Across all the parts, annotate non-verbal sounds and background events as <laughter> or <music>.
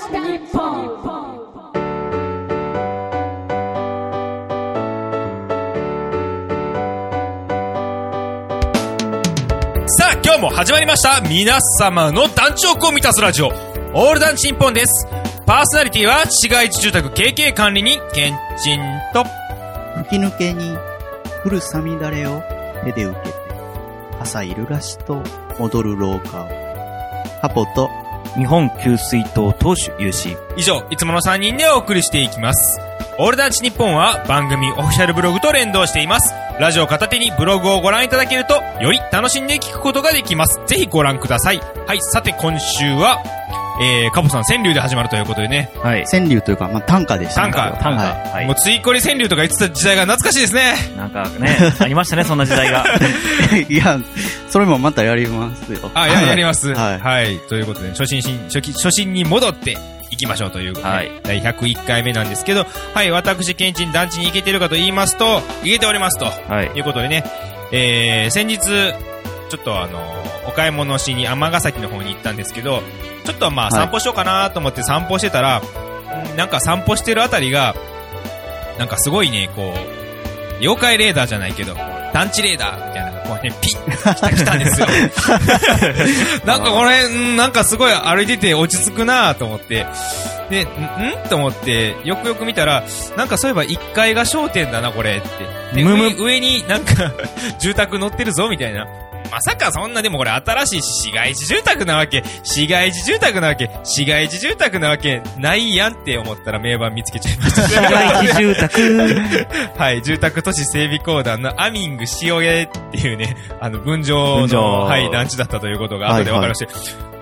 さあ、今日も始まりました。皆様の団地欲を満たすラジオ、オール団地日本です。パーソナリティは、市街地住宅経営管理人、ケンチンと、吹き抜けに降るさみだれを手で受けて、朝いるらしと踊る廊下を。ハポと日本給水塔投手有志。以上、いつもの3人でお送りしていきます。オールダンチ日本は番組オフィシャルブログと連動しています。ラジオ片手にブログをご覧いただけると、より楽しんで聞くことができます。ぜひご覧ください。はい、さて今週は、えー、カポさん川柳で始まるということでね、はい。川柳というか、まあ、短歌でしたね。短歌短歌。ははい。もうついこり川柳とか言ってた時代が懐かしいですね。なんかね、ありましたね、そんな時代が。い。<laughs> いや、それもまたやりますよ。あ、や、やります。はいはい。ということで、初心し初期初心に戻っていきましょうということで、はい第101回目なんですけど、はい、私、ケンチン団地に行けてるかと言いますと、行けておりますと。はいと。いうことでね、えー、先日、ちょっとあの、お買い物しに尼崎の方に行ったんですけど、ちょっとまあはい散歩しようかなと思って散歩してたら、んなんか散歩してるあたりが、なんかすごいね、こう、妖怪レーダーじゃないけど、団地レーダーみたいなのがこうね、ピッ来たんですよ。<laughs> なんかこの辺、んなんかすごい歩いてて落ち着くなと思って、で、ん？んと思って、よくよく見たら、なんかそういえば1階が商店だな、これって。で、むむ上上になんか、住宅乗ってるぞ、みたいな。まさかそんな、でもこれ新しい市街地住宅なわけ、市街地住宅なわけ、市街地住宅なわけ、ないやんって思ったら名盤見つけちゃいました。市街地住宅。<laughs> はい、住宅都市整備公団のアミング塩毛っていうね、あの、分譲の、はい、団地だったということが後で分かりまして、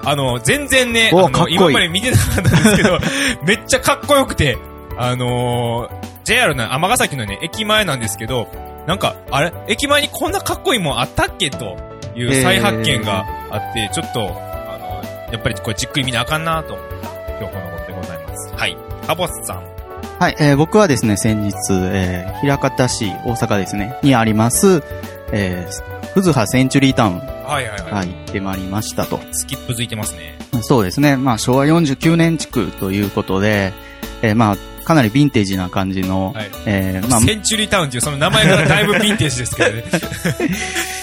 あの、全然ね、あの、今まで見てなかったんですけど、<laughs> めっちゃかっこよくて、あのー、JR の尼崎のね、駅前なんですけど、なんか、あれ？駅前にこんなかっこいいもんあったっけという再発見があって、ちょっと、あの、やっぱりこれじっくり見なあかんなと思った今日この頃でございます。はい。カボスさん。はい、えー僕はですね、先日、えー、平方市、大阪ですね、にあります、えー、ふずはセンチュリータウン、はいはいはい。はい、行ってまいりましたと。スキップづいてますね。そうですね。まあ、昭和49年地区ということで、えーまあ、かなりヴィンテージな感じの、はいえーまあ、センチュリータウンっていうその名前がだいぶヴィンテージですけどね。<laughs>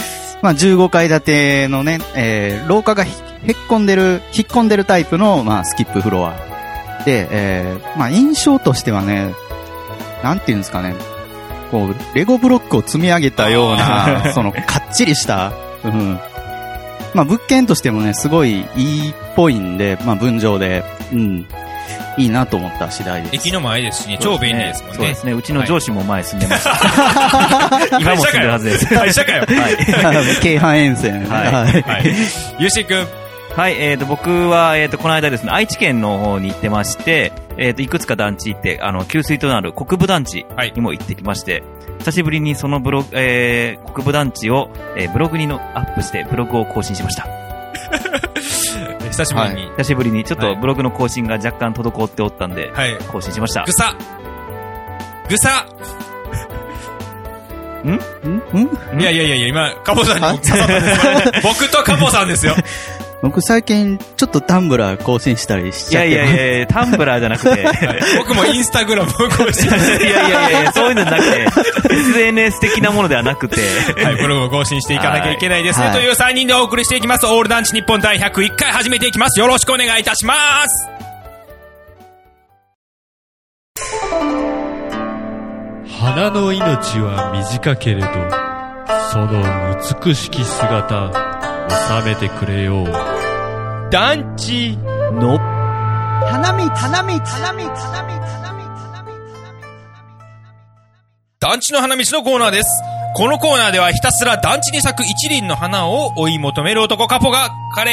まあ、15階建てのね、えー廊下がひへっこんでる、引っ込んでるタイプの、まあ、スキップフロア。で、えーまあ、印象としてはね、なんていうんですかね、こう、レゴブロックを積み上げたような、<laughs> その、かっちりした、うん。まあ、物件としてもね、すごいいいっぽいんで、まあ、分譲で、うん、いいなと思った次第です。駅の前ですしね、超便利ですもんねそうで。すね。うちの上司も前住んでました。<laughs> 今も住んでるはずです。会社かよ。はい。京阪沿線。はいはい。ゆうしーくん。はい、えっ、と、僕は、えっ、と、この間ですね、愛知県の方に行ってまして、えっ、と、いくつか団地行って、あの、給水となる国部団地はいにも行ってきまして、久しぶりにそのブログ、えー、国部団地を、えーブログにのアップして、ブログを更新しました。久しぶりに。久しぶりに、ちょっはいとブログの更新が若干滞っておったんで、はい。更新しましたぐ。さ。ぐさ。<laughs> ん？ん？いやいやいやいや、今、カポさんにも刺さったんですよ僕とカポさんですよ。<laughs> 僕最近、ちょっとタンブラー更新したりしいやいちゃってます。やいやいや、タンブラーじゃなくて、<laughs> 僕もインスタグラムを更新やして、いやいやいや、そういうのじゃなくて、<laughs> SNS 的なものではなくて、はい、ブログを更新していかなきゃいけないですね。はいという3人でお送りしていきます。オール団地日本第101回始めていきます。よろしくお願いいたします。花の命は短けれど、その美しき姿、収めてくれよう。団地の、花見、花見、花見、花見、花見、団地の花道のコーナーです。このコーナーではひたすら団地に咲く一輪の花を追い求める男カポが、華麗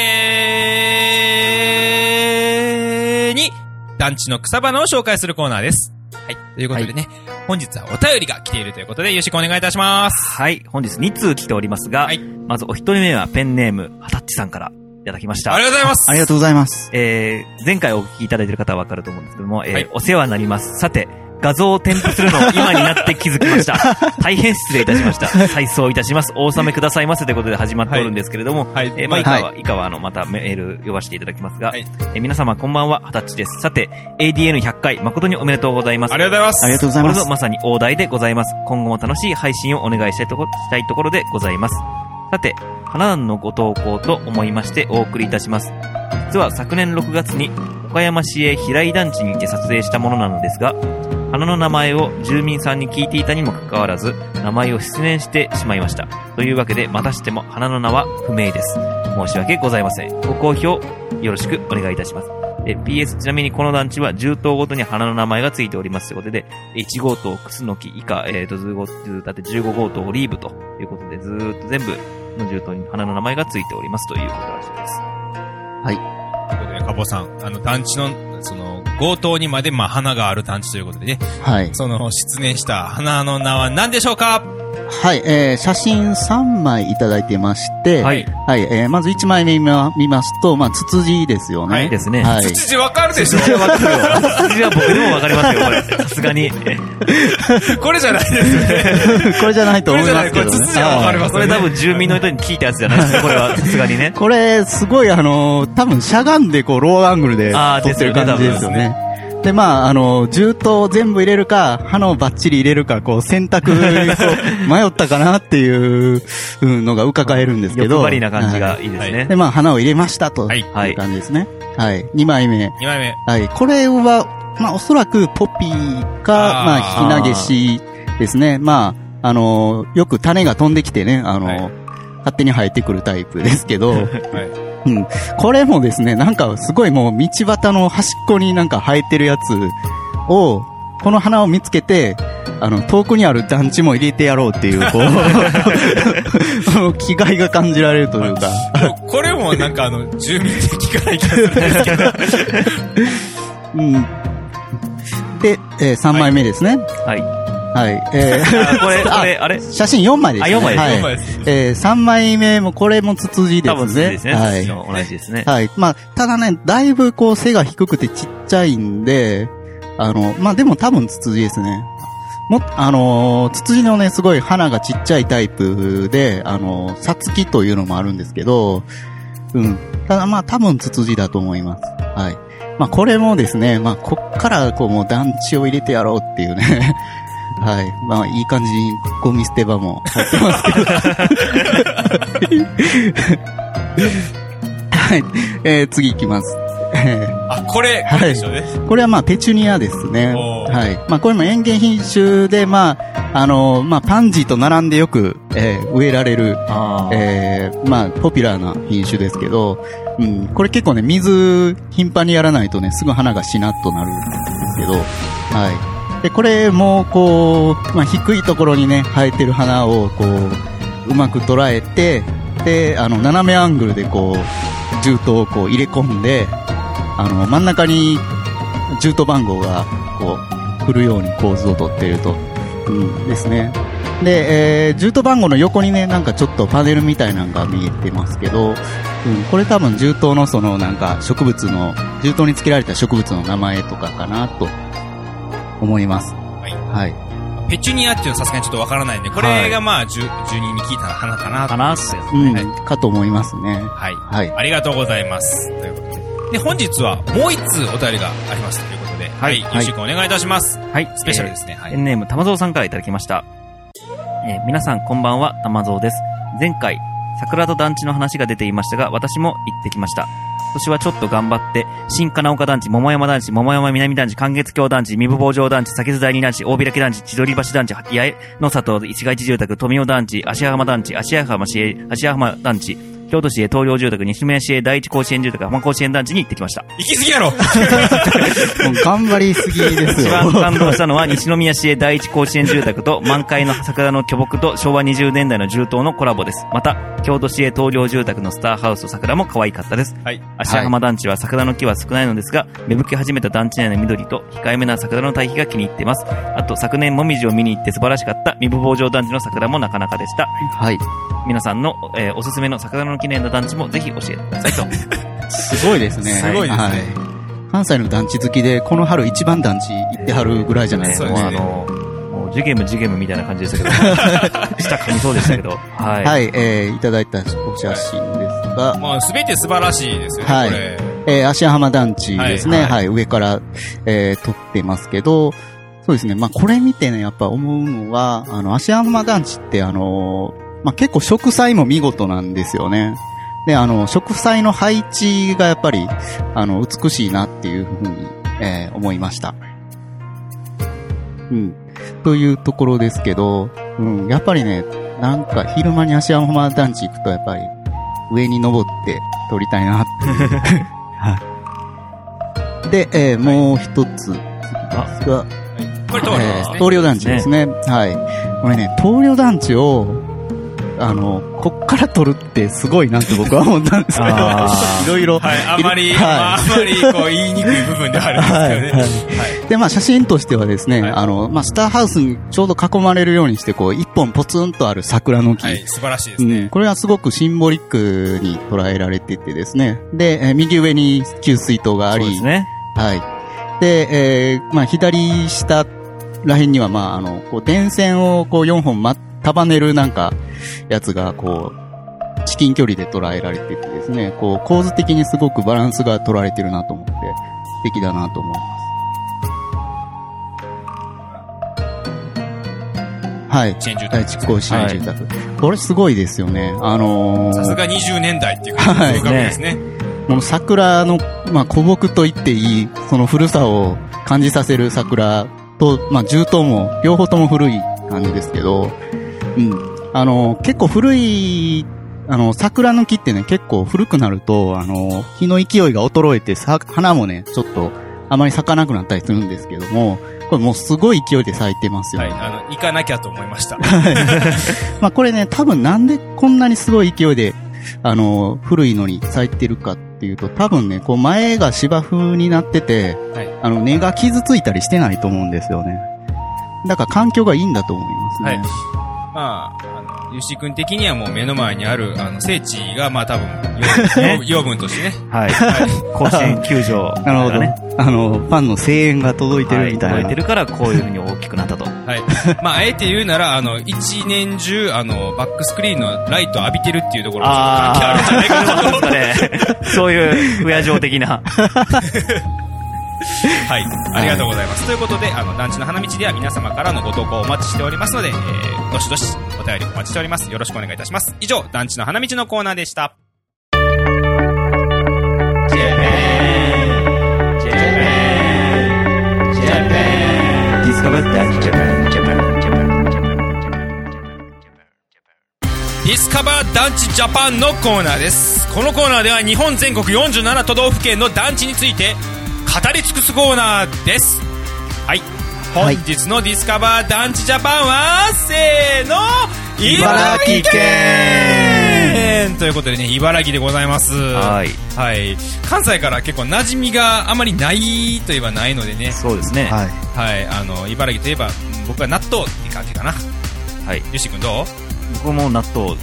に団地の草花を紹介するコーナーです。はい。ということでね、本日はお便りが来ているということで、よろしくお願いいたします。はい、本日2通来ておりますが、はいまずお一人目はペンネーム、はたっちさんからいただきました。ありがとうございます。ありがとうございます。えー、前回お聞きいただいている方はわかると思うんですけども、えーはいお世話になります。さて、画像を添付するのを今になって気づきました。<laughs> 大変失礼いたしました。再送いたします。お納めくださいませということで始まっておるんですけれども、はいえーまあ、以下は、は以下は、あの、またメール読ませていただきますが、はいえー皆様こんばんは、はたっちです。さて、ADN100 回、誠におめでとうございます。ありがとうございます。ありがとうございますこれぞ。まさに大台でございます。今後も楽しい配信をお願いしたいとこしたいところでございます。さて、花壇のご投稿と思いましてお送りいたします。実は昨年6月に岡山市営平井団地にて撮影したものなのですが、花の名前を住民さんに聞いていたにもかかわらず、名前を失念してしまいました。というわけで、またしても花の名は不明です。申し訳ございません。ご好評よろしくお願いいたします。え PS ちなみにこの団地は10棟ごとに花の名前がついておりますということで、1号棟クスノキ以下、えー、と、ずごずーだって15号棟オリーブということで、ずーっと全部の10棟に花の名前がついておりますということらしいです。ということで、かぼさん、あの、団地の、その、強盗にまで、まあ、花がある団地ということでね、はい。その、失念した花の名は何でしょうか？はい、えー、写真3枚いただいてまして、はい。はい、えー、まず1枚目見ま見ますと、まあ、ツツジですよね。はいですね。はい。土地わかるでしょそれはわかるよ。それは僕でもわかりますよ、これ。さすがに。<laughs> これじゃないですね。<laughs> これじゃないと思いますけどね。これツツジはわかりますこれ多分住民の人に聞いたやつじゃないですね、これは。さすがにね。これ、すごいあの、多分しゃがんでこう、ローアングルであー撮ってる感じですよですね。で、まあ、あの、銃刀全部入れるか、花をバッチリ入れるか、こう、選択、<laughs> 迷ったかなっていううんのが伺えるんですけど。欲張りな感じはがいいですいね。で、まあ、花を入れましたと。はいいう感じですね。はい。2枚目。2枚目。はい。これは、まあ、おそらくポピーか、あーまあ、ひなげしですね。まあ、あの、よく種が飛んできてね、あの、はい勝手に生えてくるタイプですけど、<laughs> はい。うん。これもですね、なんかすごいもう道端の端っこになんか生えてるやつを、この花を見つけて、あの、遠くにある団地も入れてやろうっていう、こう、気概が感じられるというか、これもなんかあの、住民で聞かない気がするんですけど。うん。で、え3枚目ですね。はい。はい。えあこれ、<laughs> これ、あれ？ー写真4枚ですね。あ4枚ですはい4枚ですえ3枚目もこれもツツジで多分すね。ですね。はい。同じですね。はい。まあ、ただね、だいぶこう背が低くてちっちゃいんで、あの、まあでも多分ツツジですね。も、あのー、ツツジのね、すごい花がちっちゃいタイプで、あのー、さつきというのもあるんですけど、うん。ただまあ多分ツツジだと思います。はい。まあこれもですね、まあこっからこうもう団地を入れてやろうっていうね。はい。まあいい感じにゴミ捨て場も入ってますけど。はい。えー、次行きます。えーあ、これ、これでしょうね。これはまあペチュニアですね。はい。まあこれも園芸品種で、まあ、あのまあパンジーと並んでよく、えー植えられる、えーまあポピュラーな品種ですけど、うん、これ結構ね、水頻繁にやらないとね、すぐ花がしなっとなるんですけど、はい。で、これもこう、まあ低いところにね、生えてる花をこう、うまく捉えて、で、あの、斜めアングルでこう、銃刀をこう入れ込んで、あの、真ん中に銃刀番号が、こう、振るように構図をとっていると。うん、ですね。で、えー、銃刀番号の横にね、なんかちょっとパネルみたいなのが見えてますけど、うん、これ多分銃刀のそのなんか植物の、銃刀に付けられた植物の名前とかかなと思います。はい。はい。ペチュニアっていうのはさすがにちょっとわからないんで、これがまあ、住住人に聞いた花かなとかなって。うん、はいかと思いますね。はい。はい。ありがとうございます。ということで。で、本日はもう一通お便りがありますということで、はい。はいよろしくお願いいたします。はい。スペシャルですね。はい。ペンネーム、玉蔵さんからいただきました。えー皆さんこんばんは、玉蔵です。前回、桜と団地の話が出ていましたが、私も行ってきました。今年はちょっと頑張って、新金岡団地、桃山団地、桃山南団地、関月橋団地、三部坊城団地、酒津第二団地、大開団地、千鳥橋団地、八重の里、市街地住宅、富尾団地、芦屋浜団地、芦屋浜市営、芦屋浜団地、京都市営東陵住宅、西宮市営第一甲子園住宅、浜甲子園団地に行ってきました。行き過ぎやろ <laughs> もう頑張りすぎです一よ。番感動したのは西宮市営第一甲子園住宅と満開の桜の巨木と昭和20年代の重刀のコラボです。また、京都市営東陵住宅のスターハウスと桜も可愛かったです。はい。芦屋浜団地は桜の木は少ないのですが、芽吹き始めた団地内の緑と控えめな桜の対比が気に入っています。あと、昨年もみじを見に行って素晴らしかった三部坊城団地の桜もなかなかでした。はい。皆さんの、えーおすすめの桜の綺麗な団地もぜひ教えてくださいと。すごいですね。すごいですねはい。関西の団地好きで、この春一番団地行ってはるぐらいじゃないですか。そうですねもうあの、もうジュゲムジュゲムみたいな感じでしたけど、<laughs> 下噛みそうでしたけど、はい。はい、えー、いただいたお写真ですが、まあ、すべて素晴らしいですよね、はいこれ。えー、芦屋浜団地ですね。ははいい、上から、えー、撮ってますけど、そうですね。まあ、これ見てね、やっぱ思うのは、あの、芦屋浜団地って、あのーまあ、結構植栽も見事なんですよね。で、あの、植栽の配置がやっぱり、あの、美しいなっていうふうに、えー思いました。うん。というところですけど、うん、やっぱりね、なんか昼間に芦屋浜団地行くと、やっぱり、上に登って撮りたいなって。<laughs> で、えーもう一つ、次ですが、これ。えー東陵団地ですね。はい。これね、東陵団地を、あの、こっから撮るってすごいなって僕は思ったんですけど、いろいろ。はい、あまり、はいまあ、あまり、こう、言いにくい部分ではあるんですけどね。はいはい。で、まあ写真としてはですね、はいあの、まあスターハウスにちょうど囲まれるようにして、こう、一本ポツンとある桜の木。はい、素晴らしいですうん、ね。これはすごくシンボリックに捉えられててですね。で、えー右上に給水塔があり、そうですね。はい。で、えーまあ、左下らへんには、まあ、あの、こう、電線をこう4本ま、束ねるなんか、やつが、こう、至近距離で捉えられててですね、こう、構図的にすごくバランスが取られてるなと思って、素敵だなと思います。はい。支援住はい、宅。実行支援住宅。これすごいですよね。あのーさすが20年代っていうか、はい正確ですね。この桜の、まあ、古木と言っていい、その古さを感じさせる桜と、まあ、銃刀も、両方とも古い感じですけど、うん。あの、結構古い、あの、桜の木ってね、結構古くなると、あの、日の勢いが衰えて、さ、花もね、ちょっと、あまり咲かなくなったりするんですけども、これもうすごい勢いで咲いてますよね。はい、あの、行かなきゃと思いました。まあこれね、多分なんでこんなにすごい勢いで、あの、古いのに咲いてるかっていうと、多分ね、こう前が芝生になってて、はいあの、根が傷ついたりしてないと思うんですよね。だから環境がいいんだと思いますね。はいまあ、あの、ゆし君的にはもう目の前にある、あの、聖地が、まあ多分、<laughs> 養養分としてね。はい。はい。甲子園球場なるほど。がね、あの、ファンの声援が届いてはい、るみたいな。届いてるからこういう風に大きくなったと。はい。まあ、あえて言うなら、あの、一年中、あの、バックスクリーンのライト浴びてるっていうところが関係あるんじゃないかなと。<laughs> そうですかね。そういう、不夜城的な。<laughs> はい。ありがとうございます。ということで、あの、団地の花道では皆様からのご投稿をお待ちしておりますので、えー、どしどしお便りお待ちしております。よろしくお願いいたします。以上、団地の花道のコーナーでした。ディスカバー団地ジャパンのコーナーです。このコーナーでは日本全国47都道府県の団地について語り尽くすコーナーです。はい。本はい日のディスカバー団地ジャパンは、せーの、茨城県ということでね、茨城でございます。はい。はい。関西から結構馴染みがあまりないといえばないのでね。そうですね。はい。はい。あの、茨城といえば、うん僕は納豆って感じかな。はい。よし君どう？僕も納豆。<laughs>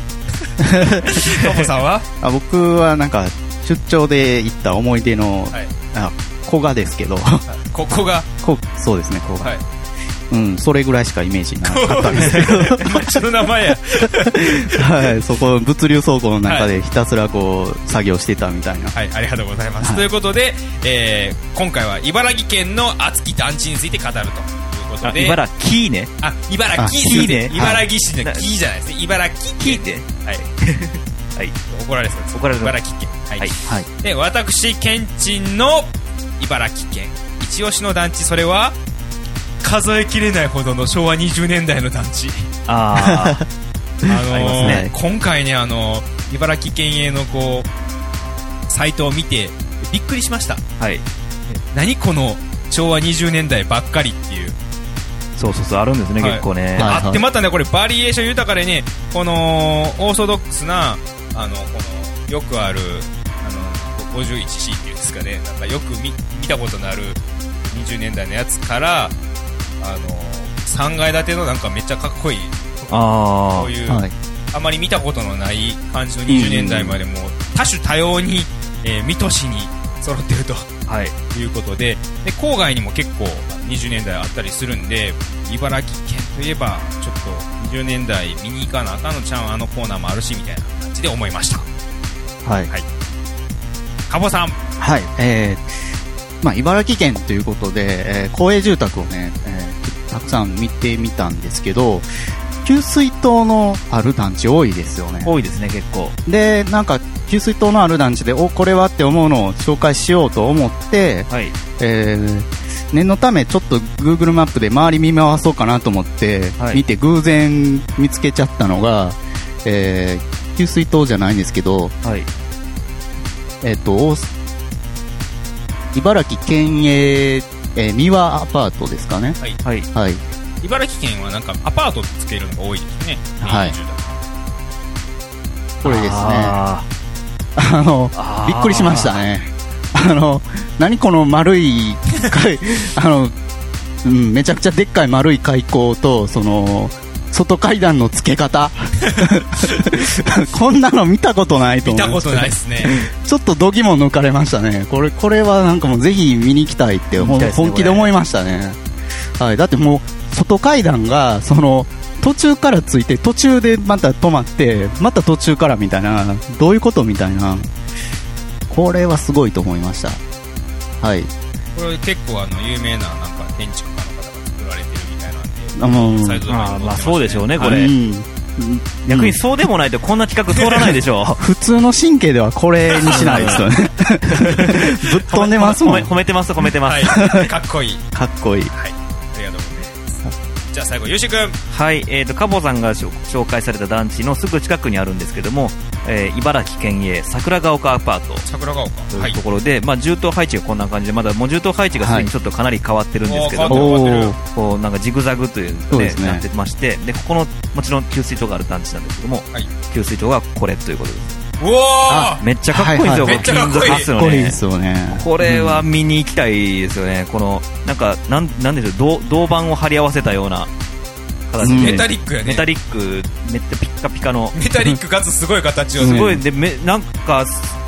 トモさんは？<laughs> あ僕はなんか、出張で行った思い出の、はい。あ、古賀ですけど、<laughs> ここが、こそうですね、古賀。はい。うん、それぐらいしかイメージなかったんですけど、<laughs> 町の名前や。<laughs> はい、そこ、物流倉庫の中でひたすらこう、作業してたみたいな。はい、ありがとうございます。はいということで、えー、今回は茨城県の熱き団地について語るということあ、で、茨城ね。あ、茨城ね。茨城市の木じゃないですね。茨城木って。はい。はい。怒られそうです。怒られる茨城県。はい。はいはい。で、私、県人の茨城県。一押しの団地、それは、数えきれないほどの昭和20年代の団地。ああのーね今回ね、あのー茨城県営のこう、サイトを見て、びっくりしました。あ。はい。何この昭和20年代ばっかりっていう。そうそうそう、あるんですね、はい結構ね。はいあってまたね、これバリエーション豊かでね、この、オーソドックスな、あの、この、よくある、51C っていうんですかね、なんかよく見見たことのある20年代のやつから、あの、3階建てのなんかめっちゃかっこいい、あこういう、はい。あまり見たことのない感じの20年代までもう多種多様に、えー、水戸市に揃ってるとはい。いうことで、で、郊外にも結構20年代あったりするんで、茨城県といえば、ちょっと20年代見に行かなあかんのちゃんあのコーナーもあるし、みたいな感じで思いました。はい。かぼさん。はい。えー、まあ、茨城県ということで、えー公営住宅をね、えーたくさん見てみたんですけど、給水塔のある団地多いですよね。多いですね、結構。で、なんか、給水塔のある団地で、お、これはって思うのを紹介しようと思って、はい。えー念のためちょっと Google マップで周り見回そうかなと思って、はい見て偶然見つけちゃったのが、えー給水塔じゃないんですけど、はい。えっ、と、大須茨城県営、えー三輪アパートですかね。はい。はい。茨城県はなんかアパートつけるのが多いですね。はい20代これですね。ああの、ーびっくりしました。ね。あの、何この丸いあの、うん、めちゃくちゃでっかい丸い開口と、その、外階段の付け方。<laughs> こんなの見たことないと思う。見たことないですね。ちょっと度肝抜かれましたね。これ、これはなんかもうぜひ見に行きたいって、本気で思いましたね。はい。だってもう、外階段が、その、途中からついて、途中でまた止まって、また途中からみたいな、どういうことみたいな。これはすごいと思いました。はい。これ結構あの、有名ななんか建築家サイトあ、まあそうでしょうね、こうれ。ん。逆にそうでもないとこんな企画通らないでしょ普通の神経ではこれにしないですよね。<laughs> ぶっ飛んでますもん。褒め褒めてます、褒めてます。はい。かっこいい。かっこいい。はい。じゃあ最後、ゆうしくん。はい、えっ、と、カボさんが紹紹介された団地のすぐ近くにあるんですけども、えー茨城県営桜ヶ丘アパート桜ヶ丘。とはいいうところで、まあ、住棟配置がこんな感じで、まだもう住棟配置がすでにちょっとかなり変わってるんですけどはいも、おーおー。こうなんかジグザグというのでそうですねなってまして、で、ここの、もちろん給水塔がある団地なんですけども、はい給水塔がこれということです。うおーめっちゃかっこいいんですよ、はいはいこれ金属めっちゃかっこいいで。すよね。これは見に行きたいですよね。この、なんか、なん、なんでしょう、銅銅板を貼り合わせたような形で、うんメタリックやね。メタリック、めっちゃピッカピカの、メタリックかつすごい形をね。すごい、で、め、なんか、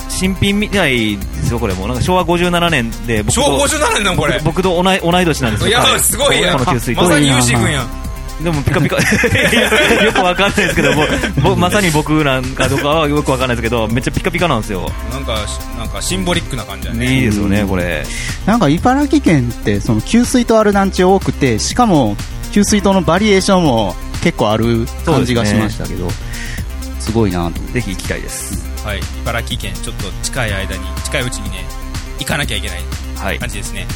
新品みたいですよ、これもう。なんか昭和57年で、僕昭和と、57年なんこれ。僕と同い同い年なんですよ。いや彼、すごいやん。この給水塔まさにゆうしくんやん。でもピカピカ <laughs> よくわかんないですけどもぼまさに僕なんかどうかはよくわかんないですけどめっちゃピカピカなんですよなんか、なんかシンボリックな感じだね。いいですよねこれなんか茨城県ってその給水塔ある団地多くてしかも給水塔のバリエーションも結構ある感じがしましたけどす,、ごいなと思ってぜひ行きたいですはい。茨城県、ちょっと近い間に、近いうちにね、行かなきゃいけないはい感じですね。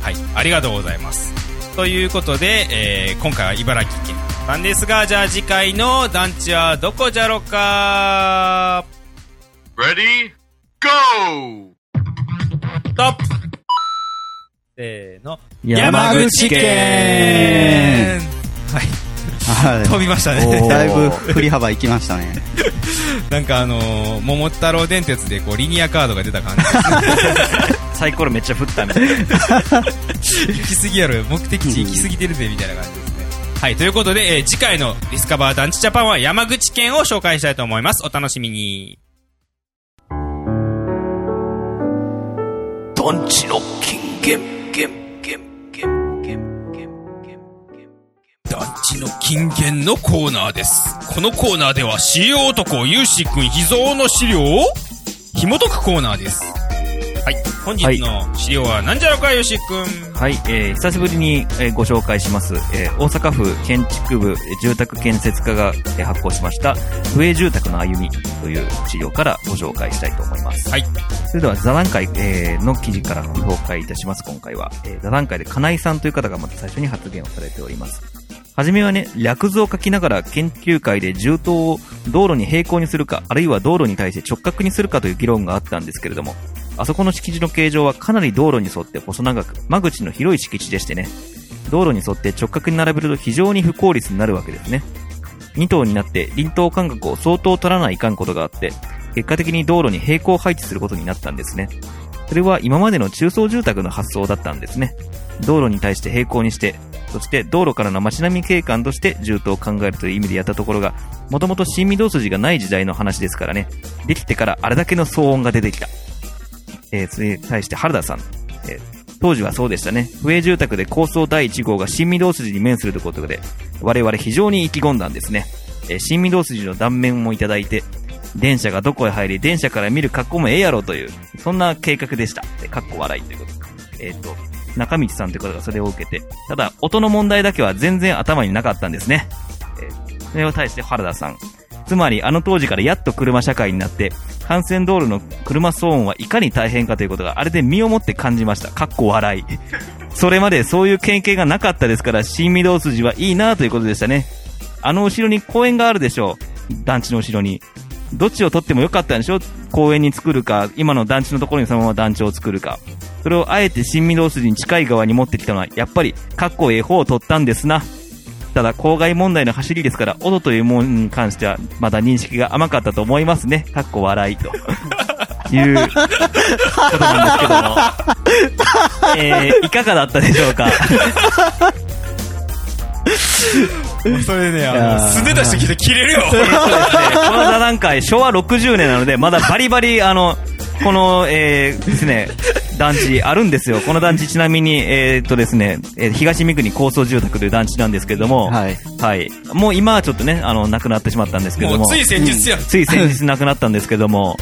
はい。ありがとうございます。ということで、えー、今回は茨城県なんですが、じゃあ次回の団地はどこじゃろか？Ready? Go! ストップせーの。山口県はい。は飛びましたおね。だいぶ振り幅いきましたね <laughs> なんかあのー、桃太郎電鉄でこう、リニアカードが出た感じ。<laughs> サイコロめっちゃ振ったみたいな行き過ぎやろ、目的地行き過ぎてるぜ、みたいな感じですね。はい、ということで、えー次回のディスカバー団地ジャパンは山口県を紹介したいと思います。お楽しみに。団地の金言団地の金言のコーナーです。このコーナーでは、資料男、ゆうしくん秘蔵の資料を紐解くコーナーです。はい、本日の資料は何じゃろか、ゆうしくん。はい、えー久しぶりに、えーご紹介します、えー大阪府建築部えー住宅建設課が、えー発行しました、不営住宅の歩みという資料からご紹介したいと思います。はい。それでは座談会、えーの記事からご紹介いたします、今回は。えー座談会で金井さんという方がまず最初に発言をされております。はじめはね、略図を書きながら研究会で銃刀を道路に平行にするか、あるいは道路に対して直角にするかという議論があったんですけれども、あそこの敷地の形状はかなり道路に沿って細長く、間口の広い敷地でしてね、道路に沿って直角に並べると非常に不効率になるわけですね。2頭になって輪頭間隔を相当取らないかんことがあって、結果的に道路に平行配置することになったんですね。それは今までの中層住宅の発想だったんですね。道路に対して平行にして、そして道路からの街並み景観として住棟を考えるという意味でやったところが、もともと新御堂筋がない時代の話ですからね、できてからあれだけの騒音が出てきた。えー、それに対して原田さん。えー当時はそうでしたね。不営住宅で高層第1号が新御堂筋に面するということで、我々非常に意気込んだんですね。えー新御堂筋の断面もいただいて、電車がどこへ入り、電車から見る格好もええやろという、そんな計画でした。えーかっこ笑いということで。えっ、と、中道さんという方がそれを受けて、ただ、音の問題だけは全然頭になかったんですね。えーそれを対して原田さん。つまり、あの当時からやっと車社会になって、幹線道路の車騒音はいかに大変かということが、あれで身をもって感じました。かっこ笑い。それまでそういう経験がなかったですから、新御堂筋はいいなということでしたね。あの後ろに公園があるでしょう。団地の後ろに。どっちを取ってもよかったんでしょ？公園に作るか、今の団地のところにそのまま団地を作るか。それをあえて新御堂筋に近い側に持ってきたのは、やっぱり、かっこええ方を取ったんですな。ただ、郊外問題の走りですから、音というものに関しては、まだ認識が甘かったと思いますね。かっこ笑いと。いうことなんですけども。えー、いかがだったでしょうか？それね、あの、素手出してきて切れるよ。<laughs> この座談会、昭和60年なので、まだバリバリ、あの、この、えー、ですね、団地あるんですよ。この団地ちなみに、えーっとですね、えー東三国高層住宅という団地なんですけれども、はい。はい。もう今はちょっとね、あの、亡くなってしまったんですけれども。もうつい先日やん。つい先日亡くなったんですけども、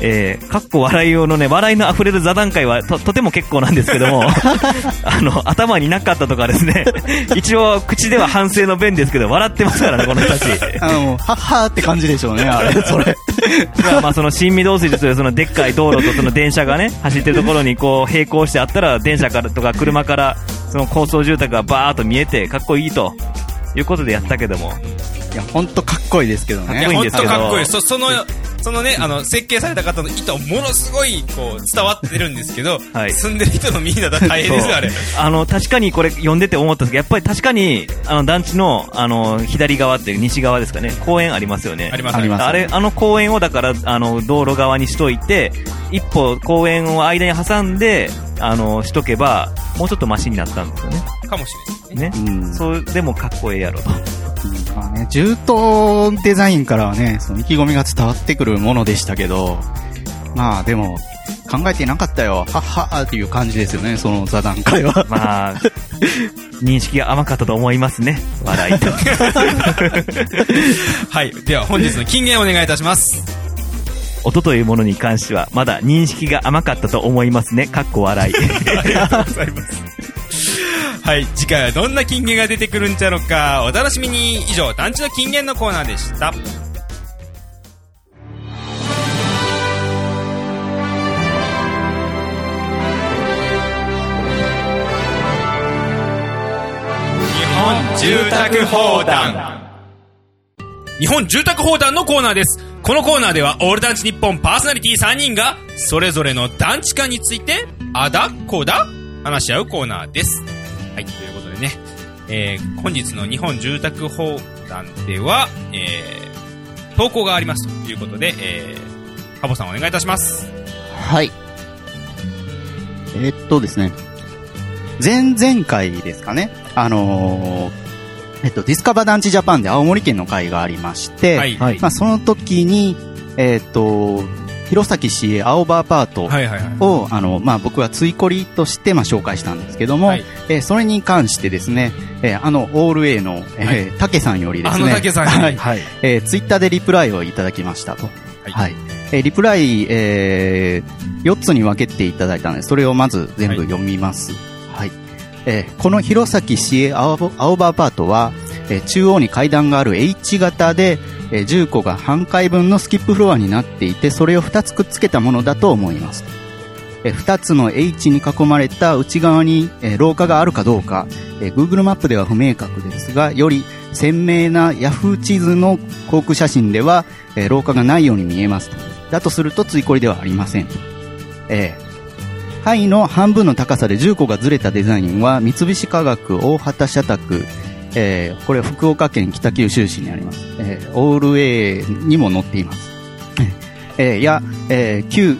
えー、かっこ笑い用のね、笑いの溢れる座談会はと、とても結構なんですけども、<laughs> あの、頭になかったとかですね、一応、口では反省の弁ですけど、笑ってますからね、この人たち。あの、はっはーって感じでしょうね、あれ、それ。まあ、まあ、その新御堂筋というそのでっかい道路とその電車がね、走ってるところにこう並行してあったら、電車からとか車から、その高層住宅がバーっと見えて、かっこいいと。いうことでやったけども。いや、ほんとかっこいいですけどね。かっこいいん本ですけど当かっこいい。そ、その、そのね、あの、設計された方の意図、ものすごい、こう、伝わってるんですけど、はい住んでる人のみんなだ大変ですよ、あれ。あの、確かにこれ読んでて思ったんですけど、やっぱり確かに、あの、団地の、あの、左側っていう西側ですかね、公園ありますよね。ありますありますあれ、あの公園をだから、あの、道路側にしといて、一歩公園を間に挟んで、あの、しとけば、もうちょっとマシになったんですよね。かもしれないですね。ね。うん。そう、でもかっこええやろと。うんまあね、銃刀デザインからはね、その意気込みが伝わってくるものでしたけど、まあでも、考えてなかったよ、はっはーっていう感じですよね、その座談会は。まあ、認識が甘かったと思いますね。笑いと。はい。では、本日の金言をお願いいたします。音というものに関しては、まだ認識が甘かったと思いますね。かっこ笑い。ありがとうございます。はい。次回はどんな金言が出てくるんちゃろか、お楽しみに。以上、団地の金言のコーナーでした。住宅砲弾。日本住宅砲弾のコーナーです。このコーナーでは、オール団地日本パーソナリティ3人が、それぞれの団地化について、あだこだ、話し合うコーナーです。はい、ということでね、えー、本日の日本住宅砲弾では、えー、投稿がありますということで、えー、ハボさんお願いいたします。はい。えーっとですね。前々回ですかね。あのーえっと、ディスカバ団地ジャパンで青森県の会がありまして、はい。はいまあ、その時に、えーっと、弘前市営青葉アパートはいはいはい。を、あの、まあ、僕は追コリとして、まあ、紹介したんですけども、はいえーそれに関してですね、えーあの、オール A の、えー、竹さんよりですね、あの竹さんはい、はい。えーツイッターでリプライをいただきましたと。はいはい。えーリプライ、え4つに分けていただいたので、それをまず全部読みます。えーこの弘前市営青葉アパートは、えー中央に階段がある H 型で、えー10個が半階分のスキップフロアになっていて、それを2つくっつけたものだと思います。えー2つの H に囲まれた内側に、えー廊下があるかどうか、えー Google マップでは不明確ですが、より鮮明な Yahoo 地図の航空写真では、えー廊下がないように見えます。だとすると、ついこりではありません。えー範囲の半分の高さで10個がずれたデザインは、三菱化学大畑社宅、えーこれ福岡県北九州市にあります。えーオール A にも載っています。えーや、えー旧、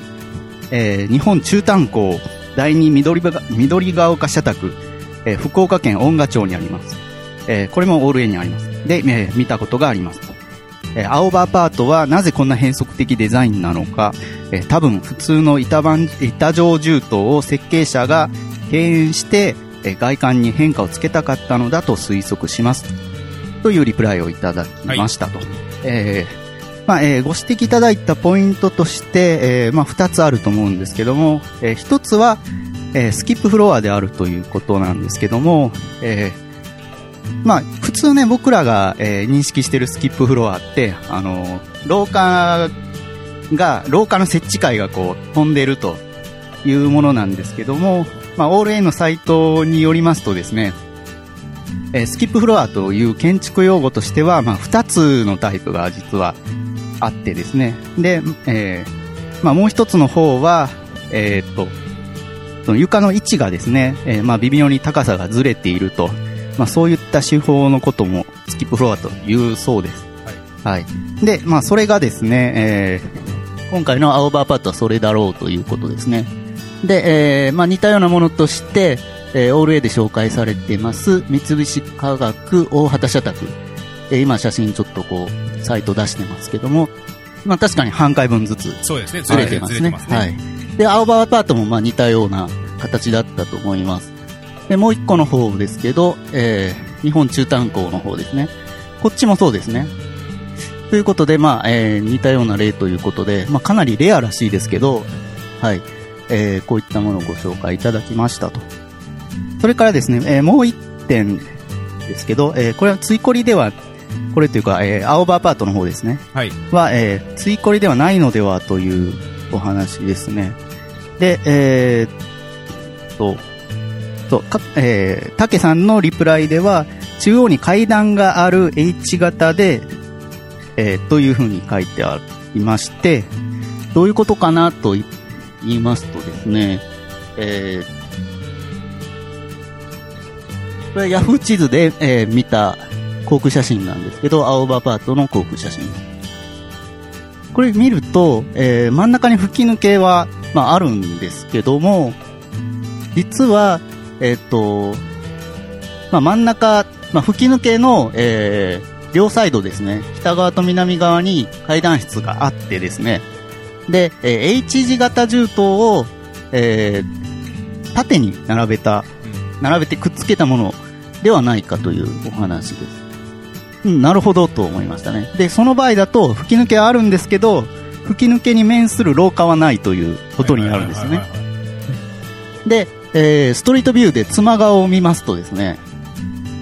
えー日本中炭鉱第二緑が緑が丘社宅、えー福岡県恩賀町にあります。えーこれもオール A にあります。で、えー見たことがあります。えー青葉アパートはなぜこんな変則的デザインなのか、えー多分普通の板板板状銃刀を設計者が敬遠して、えー外観に変化をつけたかったのだと推測します。というリプライをいただきましたと。えーまあ、えーご指摘いただいたポイントとして、えーまあ、二つあると思うんですけども、えー一つは、えースキップフロアであるということなんですけども、えーまあ、普通ね、僕らが、えー認識しているスキップフロアって、あの、廊下が、廊下の設置階がこう、飛んでるというものなんですけども、まあ、オール A のサイトによりますとですね、えースキップフロアという建築用語としては、まあ、二つのタイプが実はあってですね。で、えーまあ、もう一つの方は、えっと、その床の位置がですね、えまあ、微妙に高さがずれていると、まあ、そういった手法のこともスキップフロアというそうです。はい。で、まあ、それがですね、えー今回の青葉アパートはそれだろうということですね。で、えーまあ、似たようなものとして、えーオール A で紹介されてます、三菱化学大畑社宅。えー今写真ちょっとこう、サイト出してますけども、まあ、確かに半回分ずつそうですね。ずずれてますすね。はい。で、青葉アパートもまあ似たような形だったと思います。で、もう一個の方ですけど、えー、日本中炭鉱の方ですね。こっちもそうですね。ということで、まあ、えー、似たような例ということで、まあ、かなりレアらしいですけど、はい。えー、こういったものをご紹介いただきましたと。それからですね、えー、もう一点ですけど、えー、これは追こりでは、これというか、えー、青葉アパートの方ですね。はい。は、えー、追こりではないのではというお話ですね。で、えーっと、そう、か、えー、竹さんのリプライでは、中央に階段がある H 型で、えーというふうに書いてありまして、どういうことかなと言いますとですね、えー、これヤフー地図で、えー見た航空写真なんですけど、青葉パートの航空写真。これ見ると、えー真ん中に吹き抜けは、まあ、あるんですけども、実は、えっ、と、まあ、真ん中、まあ、吹き抜けの、えー両サイドですね、北側と南側に階段室があってですね、で、えー H 字型銃刀を、えー縦に並べた、並べてくっつけたものではないかというお話です。うん、なるほどと思いましたね。で、その場合だと、吹き抜けはあるんですけど、吹き抜けに面する廊下はないということになるんですね。で、えーストリートビューで妻側を見ますとですね、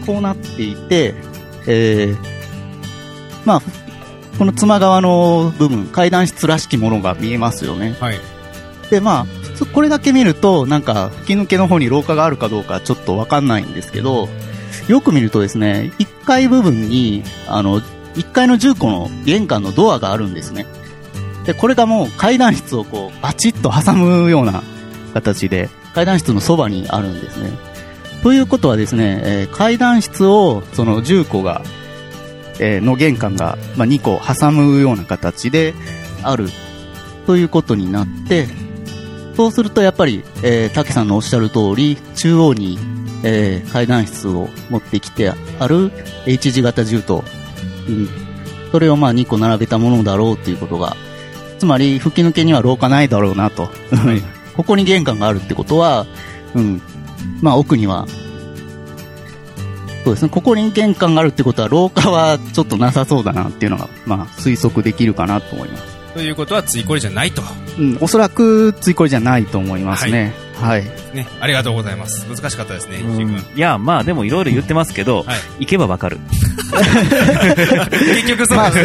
こうなっていて、えーまあ、この妻側の部分、階段室らしきものが見えますよね。はい。で、まあ、普通これだけ見ると、なんか、吹き抜けの方に廊下があるかどうかちょっとわかんないんですけど、よく見るとですね、1階部分に、あの、1階の重庫の玄関のドアがあるんですね。で、これがもう階段室をこう、バチッと挟むような形で、階段室のそばにあるんですね。ということはですね、えー階段室を、その重庫が、えーの玄関が、まあ、2個挟むような形である。ということになって、そうするとやっぱり、えー、竹さんのおっしゃる通り、中央に、えー階段室を持ってきてある H 字型銃刀、うん、それをまあ2個並べたものだろうっていうことが、つまり吹き抜けには廊下ないだろうなと。ここに玄関があるってことは、うん、まあ奥には、そうですね、ここに玄関があるってことは廊下はちょっとなさそうだなっていうのが、まあ推測できるかなと思います。ということは、ついこれじゃないと。うん、おそらくついこれじゃないと思いますね。はい。ね。ありがとうございます。難しかったですね、うん君。いや、まあでもいろいろ言ってますけど、はい行けばわかる。結局そうまあ、で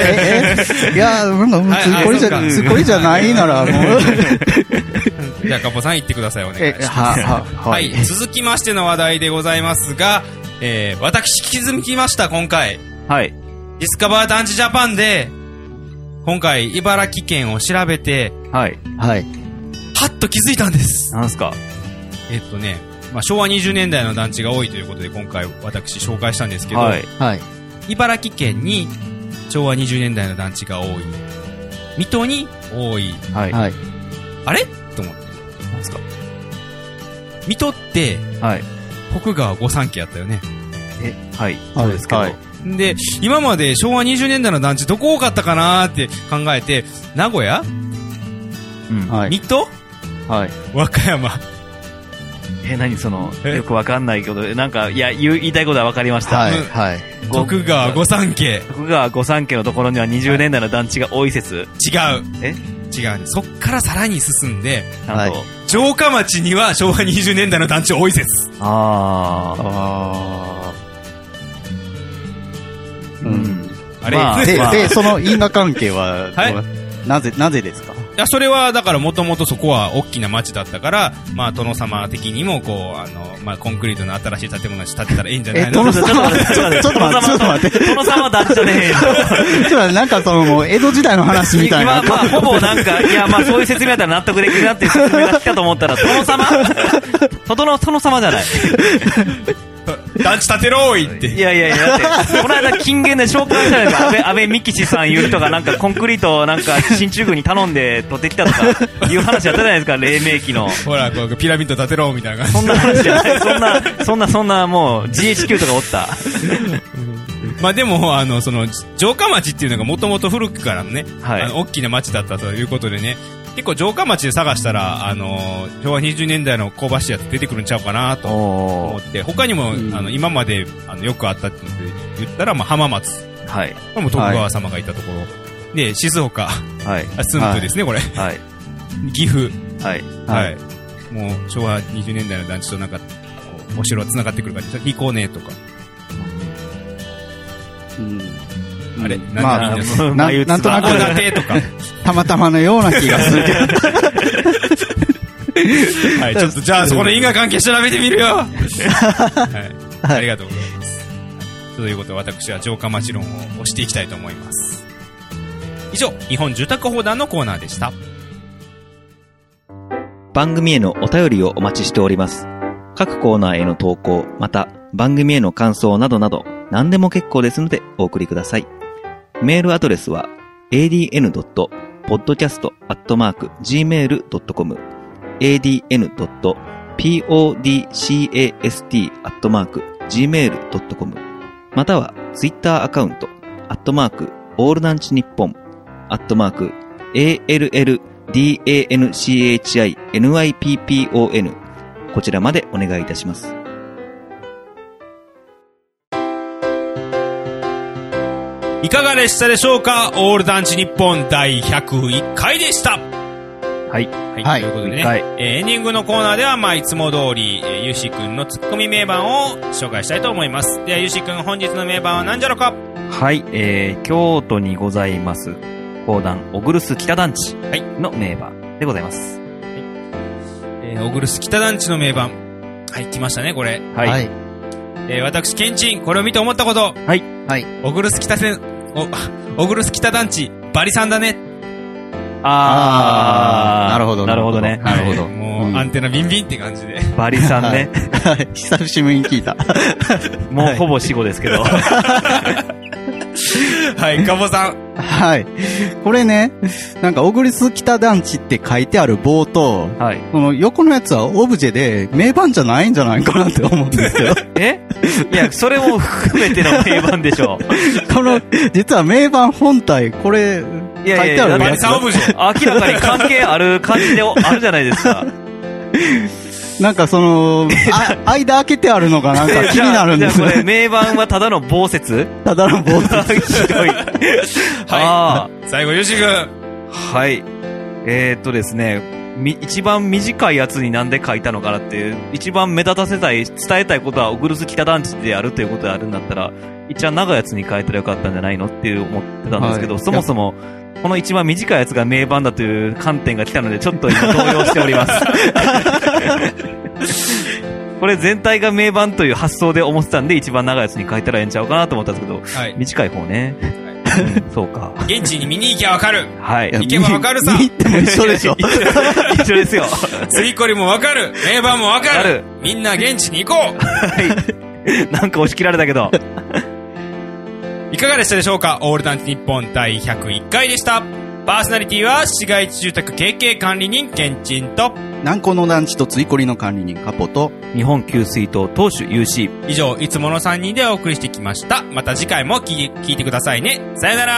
すね。え、え、いや、なんか、はいついこれじゃ、はいついこれじゃないなら、もう、<laughs> じゃあ、カポさん言ってください。お願いしえ、ます。は、は、はい。続きましての話題でございますが、えー、私気づきました、今回。はい。ディスカバー団地ジャパンで、今回、茨城県を調べて、はい。はい。はっと気づいたんです。なんすか？えっとね、まあ、昭和20年代の団地が多いということで、今回私紹介したんですけど、はい。はい。茨城県に昭和20年代の団地が多い。水戸に多い。はい。はい。あれ？と思って。なんすか？水戸って、はい。徳川御三家やったよね。はい。はいそうですけど。はいで、今まで昭和20年代の団地どこ多かったかなーって考えて、名古屋？うん。はい。水戸？はい。和歌山。え、何その、え？よくわかんないけど、なんか、いや、言いたいことはわかりました。はい。うんはい。ご徳川御三家。徳川御三家のところには20年代の団地が多い説。違う。え？違うね。そっからさらに進んで。はい城下町には昭和20年代の団地多い説。あー。あー。ううんん。あれ、まあ <laughs> いで、で、その因果関係は、はいなぜ、なぜですか？や、それは、だから、もともとそこは大きな町だったから、まあ、殿様的にも、こう、あの、まあ、コンクリートの新しい建物に建てたらいいんじゃないえ、の殿ちょっと待って、ちょっと待って。殿様団地じゃね <laughs> えよ。なんかその、江戸時代の話みたいな。今、まあ、ほぼなんか、いや、まあ、そういう説明だったら納得できるなっていう説明が来たと思ったら、殿様？<laughs> 殿、殿様じゃない。団地建てろーいって。いやいやいや、だって、この間、金言で紹介したじゃないですか。安倍、安倍美吉さんいう人がなんか、コンクリートをなんか、新中軍に頼んで取ってきたとか、いう話やったじゃないですか、黎明期の。ほら、こう、ピラミッド建てろーみたいなそんな話じゃない。そんな、そんな、そんな、もう、GHQ とかおった。まあでも、あの、その、城下町っていうのがもともと古くからのね、はいあの、大きな町だったということでね、結構城下町で探したら、あの、昭和20年代の香ばしいやつ出てくるんちゃうかなと思おって、他にも、うんあの、今まで、あの、よくあったって言ったら、まあ、浜松。はい。これも徳川様がいたところ。で、静岡、はい。あ駿府ですね、これ。はい。岐阜。はい。は。はいもう、昭和20年代の団地となんか、お城は繋がってくる感じ。彦根とか。うんあれまあ、でみんなんとな函く、館とか。たまたまのような気がするけど。はい、ちょっとじゃあそこの因果関係調べてみるよはい。ありがとうございます。ということで私は城下町論を押していきたいと思います。以上、日本住宅砲弾のコーナーでした。番組へのお便りをお待ちしております。各コーナーへの投稿、また番組への感想などなど何でも結構ですのでお送りください。メールアドレスは adn.podcast.gmail.com adn.podcast.gmail.com またはツイッターアカウント、アットマーク、オールナンチニッポン、アットマーク、ALL DANCHINYPPON こちらまでお願いいたします。いかがでしたでしょうか？オール団地日本第101回でしたはい。はい。はいということでね、エンディングのコーナーでは、まあ、いつも通り、えー、ゆうしくんのツッコミ名盤を紹介したいと思います。では、ゆうしくん、本日の名盤は何じゃろか？はい、えー、京都にございます、講談、小黒須北団地はいの名馬でございます。えー、小黒須北団地の名盤。はい、来ましたね、これ。はい。はい。えー、私、ケンチン、これを見て思ったこと。はい。はい。小黒須北線、お、あ小黒須北団地、バリさんだね。あー。あーなるほどなるほどね。なるほどはいもう、うんアンテナビンビンって感じで。バリさんね。はい。久しぶりに聞いた。<laughs> もうほぼ死後ですけど。<laughs> <laughs> はい、カボさん。はい。これね、なんか、小栗須北団地って書いてある棒と、はい。この横のやつはオブジェで、名盤じゃないんじゃないかなって思うんですけど。<laughs> え？いや、それも含めての定番でしょ。<laughs> この、実は名盤本体、これ、いやいや書いてあるバやつリさんオブジェ。明らかに関係ある感じであるじゃないですか。<laughs> なんかその、あ、<laughs> 間開けてあるのがなんか気になるんですじゃあこれ、ね。名盤はただの棒説？ただの棒。<laughs> ひどい。あ最後、ゆうしくん。あ、はい。えー、っとですね、み、一番短いやつになんで書いたのかなっていう、一番目立たせたい、伝えたいことは、小黒須北団地であるということであるんだったら、一番長いやつに書いたらよかったんじゃないのっていう思ってたんですけど、はいそもそも、この一番短いやつが名盤だという観点が来たので、ちょっと今動揺しております。<laughs> これ全体が名盤という発想で思ってたんで、一番長いやつに書いたらええんちゃうかなと思ったんですけど、はい。短い方ね。うんそうか。現地に見に行きゃわかる。はい。行けばわかるさ見ても一緒でしょ。<laughs> 一緒ですよ。釣りこりもわかる。名盤もわかる。みんな現地に行こう。なんか押し切られたけど。いかがでしたでしょうか？オールダンチ日本第101回でした。パーソナリティは市街地住宅経営管理人ケンチンと、南高の団地とついこりの管理人カポと、日本給水塔当主 UC。以上、いつもの3人でお送りしてきました。また次回も聞い聞いてくださいね。さよなら